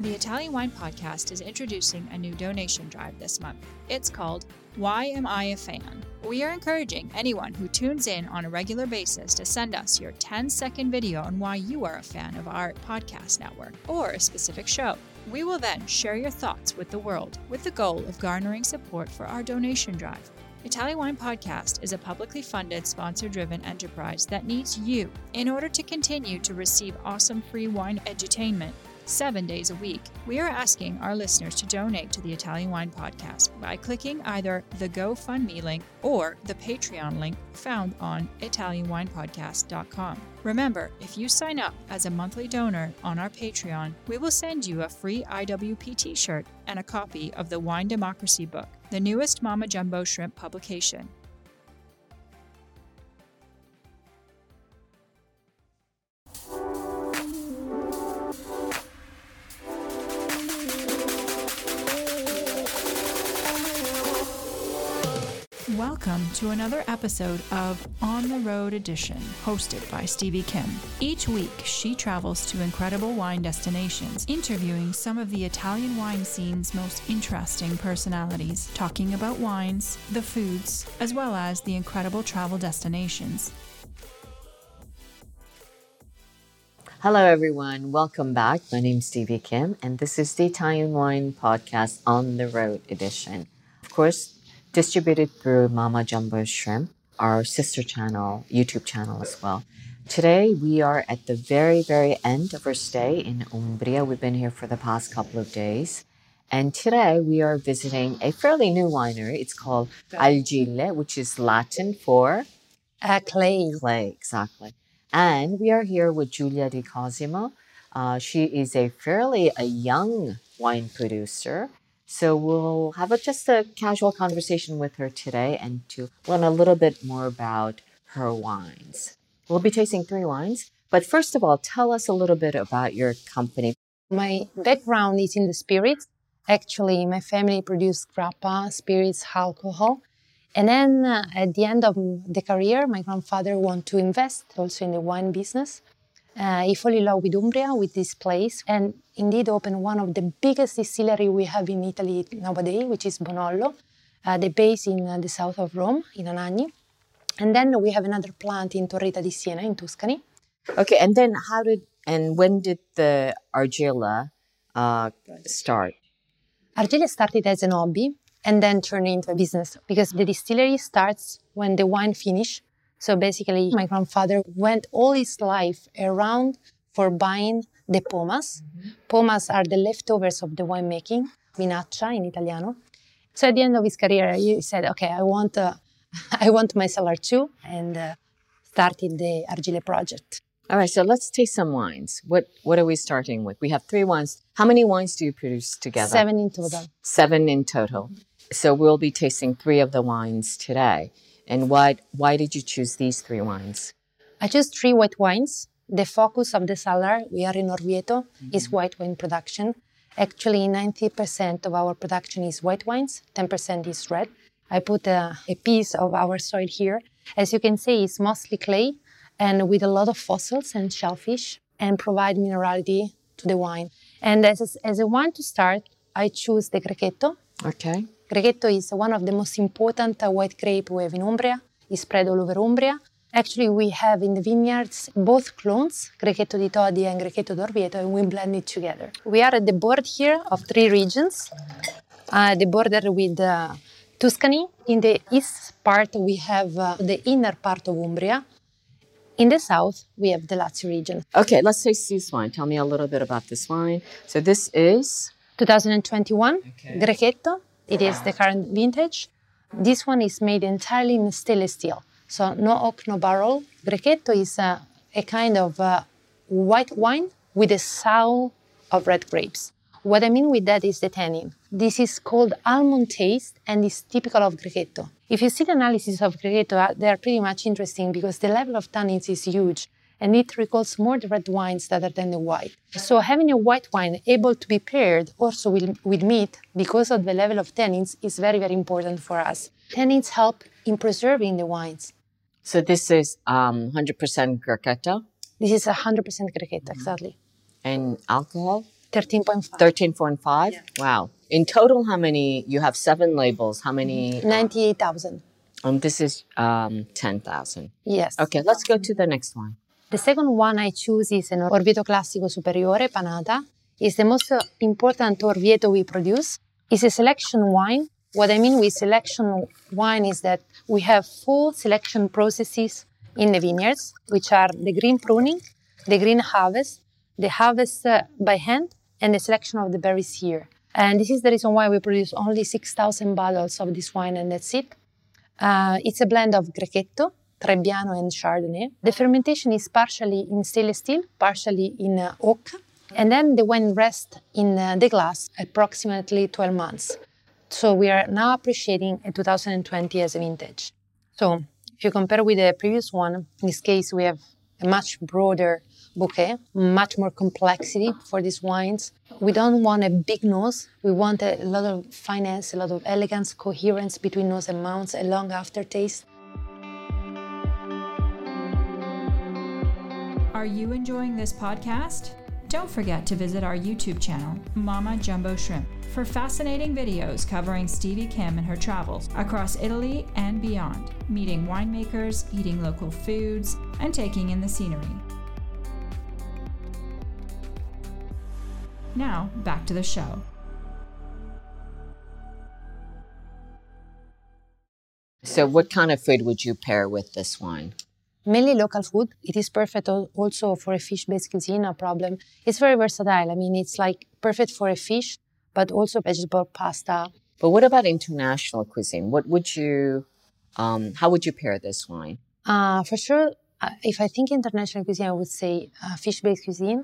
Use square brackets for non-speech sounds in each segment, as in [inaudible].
The Italian Wine Podcast is introducing a new donation drive this month. It's called Why Am I a Fan? We are encouraging anyone who tunes in on a regular basis to send us your 10 second video on why you are a fan of our podcast network or a specific show. We will then share your thoughts with the world with the goal of garnering support for our donation drive. Italian Wine Podcast is a publicly funded, sponsor driven enterprise that needs you in order to continue to receive awesome free wine edutainment seven days a week. We are asking our listeners to donate to the Italian Wine Podcast by clicking either the GoFundMe link or the Patreon link found on ItalianWinePodcast.com. Remember, if you sign up as a monthly donor on our Patreon, we will send you a free IWP t shirt and a copy of the Wine Democracy book, the newest Mama Jumbo Shrimp publication. Welcome to another episode of On the Road Edition, hosted by Stevie Kim. Each week, she travels to incredible wine destinations, interviewing some of the Italian wine scene's most interesting personalities, talking about wines, the foods, as well as the incredible travel destinations. Hello, everyone. Welcome back. My name is Stevie Kim, and this is the Italian Wine Podcast on the Road Edition. Of course, distributed through Mama Jumbo Shrimp, our sister channel, YouTube channel as well. Today, we are at the very, very end of our stay in Umbria. We've been here for the past couple of days. And today, we are visiting a fairly new winery. It's called Argillae, which is Latin for uh, clay. clay, exactly. And we are here with Giulia Di Cosimo. Uh, she is a fairly a young wine producer. So we'll have a, just a casual conversation with her today and to learn a little bit more about her wines. We'll be tasting three wines, but first of all, tell us a little bit about your company. My background is in the spirits. Actually, my family produced grappa, spirits, alcohol. And then uh, at the end of the career, my grandfather wanted to invest also in the wine business. Uh, he fell in love with Umbria, with this place, and indeed opened one of the biggest distillery we have in Italy nowadays, which is Bonollo. Uh, the base in uh, the south of Rome, in Anagni. And then we have another plant in Torrita di Siena, in Tuscany. Okay, and then how did and when did the Argillae uh, start? Argillae started as an hobby and then turned into a business because the distillery starts when the wine finish. So basically, my grandfather went all his life around for buying the pomace. Mm-hmm. Pomace are the leftovers of the winemaking, vinaccia in Italiano. So at the end of his career, he said, "Okay, I want, uh, [laughs] I want my cellar too," and uh, started the Argillae project. All right, so let's taste some wines. What what are we starting with? We have three wines. How many wines do you produce together? Seven in total. Seven in total. So we'll be tasting three of the wines today. And why why did you choose these three wines? I chose three white wines. The focus of the cellar, we are in Orvieto, mm-hmm. is white wine production. Actually, 90% of our production is white wines, 10% is red. I put a, a piece of our soil here. As you can see, it's mostly clay and with a lot of fossils and shellfish and provide minerality to the wine. And as a, as a wine to start, I choose the Grechetto. Okay. Grechetto is one of the most important white grape we have in Umbria. It's spread all over Umbria. Actually, we have in the vineyards both clones, Grechetto di Todi and Grechetto d'Orvieto, and we blend it together. We are at the border here of three regions. Uh, the border with uh, Tuscany. In the east part, we have uh, the inner part of Umbria. In the south, we have the Lazio region. Okay, let's taste this wine. Tell me a little bit about this wine. So this is 2021 okay. Grechetto it is the current vintage. This one is made entirely in stainless steel. So no oak, no barrel. Grechetto is a, a kind of uh, white wine with a soul of red grapes. What I mean with that is the tannin. This is called almond taste and is typical of Grechetto. If you see the analysis of Grechetto, uh, they are pretty much interesting because the level of tannins is huge and it recalls more the red wines rather than the white. So having a white wine able to be paired also with, with meat because of the level of tannins is very, very important for us. Tannins help in preserving the wines. So this is um, 100% Grechetto? This is 100% Grechetto, exactly. And alcohol? 13.5. 13.5? Wow. In total, how many? You have seven labels. How many? 98,000. Um, this is um, 10,000. Yes. Okay, let's go to the next one. The second one I choose is an Orvieto Classico Superiore Panata. It's the most important Orvieto we produce. It's a selection wine. What I mean with selection wine is that we have full selection processes in the vineyards, which are the green pruning, the green harvest, the harvest uh, by hand, and the selection of the berries here. And this is the reason why we produce only 6,000 bottles of this wine, and that's it. Uh, it's a blend of Grechetto, Trebbiano, and Chardonnay. The fermentation is partially in stainless steel, partially in uh, oak, and then the wine rests in uh, the glass approximately 12 months. So we are now appreciating a 2020 as a vintage. So if you compare with the previous one, in this case we have a much broader bouquet, much more complexity for these wines. We don't want a big nose. We want a lot of finesse, a lot of elegance, coherence between nose and mouth, a long aftertaste. Are you enjoying this podcast? Don't forget to visit our YouTube channel, Mama Jumbo Shrimp, for fascinating videos covering Stevie Kim and her travels across Italy and beyond, meeting winemakers, eating local foods, and taking in the scenery. Now, back to the show. So, what kind of food would you pair with this wine? Mainly local food. It is perfect also for a fish-based cuisine, no problem. It's very versatile. I mean, it's like perfect for a fish, but also vegetable pasta. But what about international cuisine? What would you, um, how would you pair this wine? Uh, for sure, uh, if I think international cuisine, I would say uh, fish-based cuisine.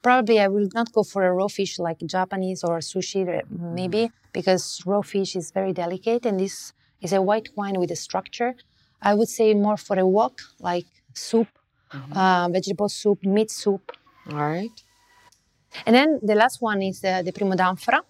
Probably I will not go for a raw fish like Japanese or sushi, uh, maybe, because raw fish is very delicate and this is a white wine with a structure. I would say more for a wok, like soup, uh, vegetable soup, meat soup. All right. And then the last one is the Primo d'Anfora.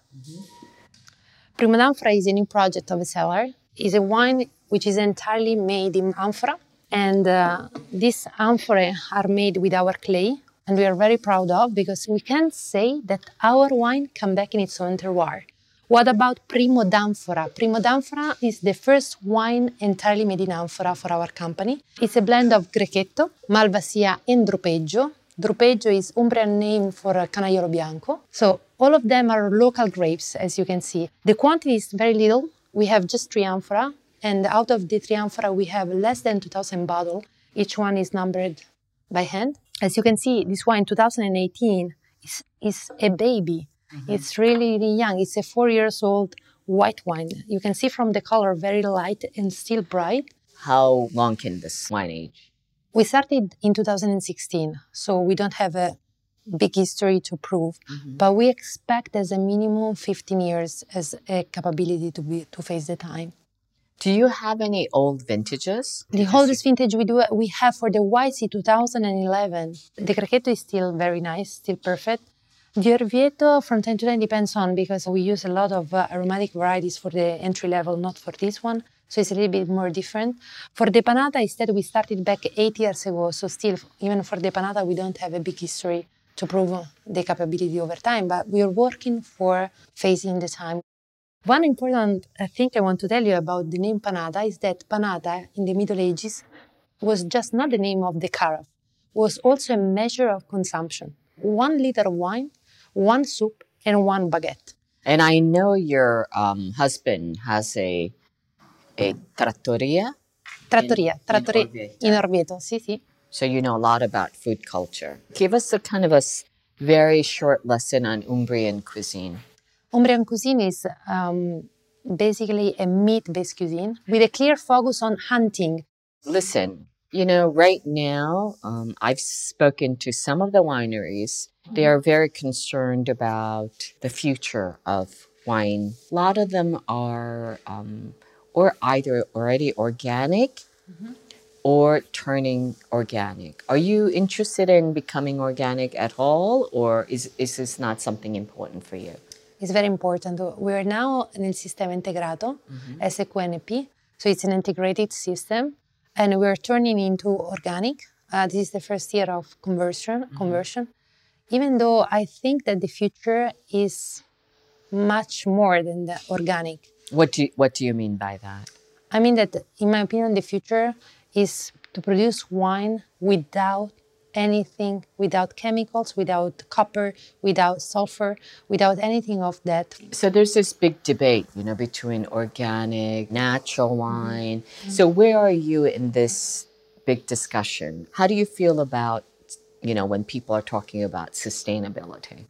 Primo d'Anfora is a new project of a cellar. It's a wine which is entirely made in amphora. And uh, these amphorae are made with our clay. And we are very proud of because we can say that our wine come back in its own terroir. What about Primo d'Anfora? Primo d'Anfora is the first wine entirely made in amphora for our company. It's a blend of Grechetto, Malvasia, and Drupeggio. Drupeggio is Umbrian name for Canaiolo Bianco. So all of them are local grapes, as you can see. The quantity is very little. We have just three and out of the three we have less than 2,000 bottles. Each one is numbered by hand. As you can see, this wine 2018 is, is a baby. Mm-hmm. It's really, really young. It's a four years old white wine. You can see from the color very light and still bright. How long can this wine age? We started in 2016, so we don't have a big history to prove, mm-hmm. but we expect as a minimum 15 years as a capability to be to face the time. Do you have any old vintages? The oldest vintage we do we have for the YC 2011. The Grechetto is still very nice, still perfect. The Orvieto from time to time depends on because we use a lot of uh, aromatic varieties for the entry level, not for this one. So it's a little bit more different. For the Panata, instead, we started back eight years ago. So still, even for the Panata, we don't have a big history to prove the capability over time, but we are working for facing the time. One important uh, thing I want to tell you about the name Panata is that Panata in the Middle Ages was just not the name of the carafe, was also a measure of consumption. One liter of wine, one soup, and one baguette. And I know your um, husband has a a trattoria, Trattoria, in trattoria Orvieto. in Orvieto, sì, sì. so you know a lot about food culture. Give us a kind of a very short lesson on Umbrian cuisine. Umbrian cuisine is um, basically a meat-based cuisine with a clear focus on hunting. Listen, you know, right now, um, I've spoken to some of the wineries. They are very concerned about the future of wine. A lot of them are, um, or either already organic or turning organic. Are you interested in becoming organic at all, or is, is this not something important for you? It's very important. We're now in nel sistema integrato, SQNP, so it's an integrated system, and we're turning into organic. Uh, this is the first year of conversion. Conversion. Even though I think that the future is much more than the organic. What do you, what do you mean by that? I mean that, in my opinion, the future is to produce wine without anything, without chemicals, without copper, without sulfur, without anything of that. So there's this big debate, you know, between organic, natural wine. Mm-hmm. So where are you in this big discussion? How do you feel about, you know, when people are talking about sustainability?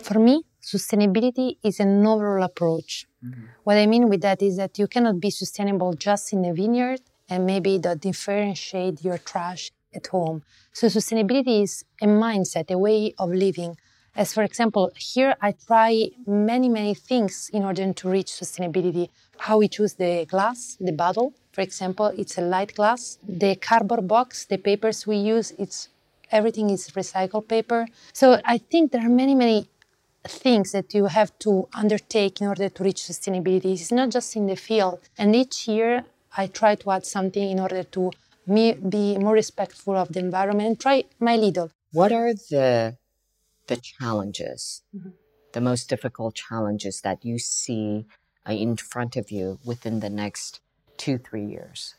For me, sustainability is an overall approach. Mm-hmm. What I mean with that is that you cannot be sustainable just in a vineyard and maybe that differentiate your trash at home. So sustainability is a mindset, a way of living. As for example, here I try many, many things in order to reach sustainability. How we choose the glass, the bottle, for example, it's a light glass. The cardboard box, the papers we use, it's everything is recycled paper. So I think there are many, many things that you have to undertake in order to reach sustainability. It's not just in the field. And each year I try to add something in order to me be more respectful of the environment. Try my little. What are the the challenges, mm-hmm. the most difficult challenges that you see uh, in front of you within the next two three years?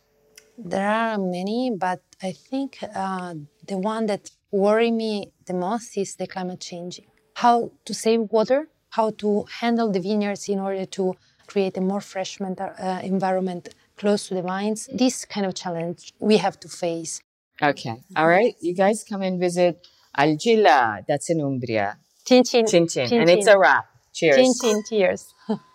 There are many, but I think uh, the one that worry me the most is the climate changing. How to save water, how to handle the vineyards in order to create a more fresh uh, environment close to the vines. This kind of challenge we have to face. Okay. All right. You guys come and visit Argillae. That's in Umbria. Chin chin. Chin chin. chin and it's a wrap. Cheers. Chin chin. Cheers. [laughs]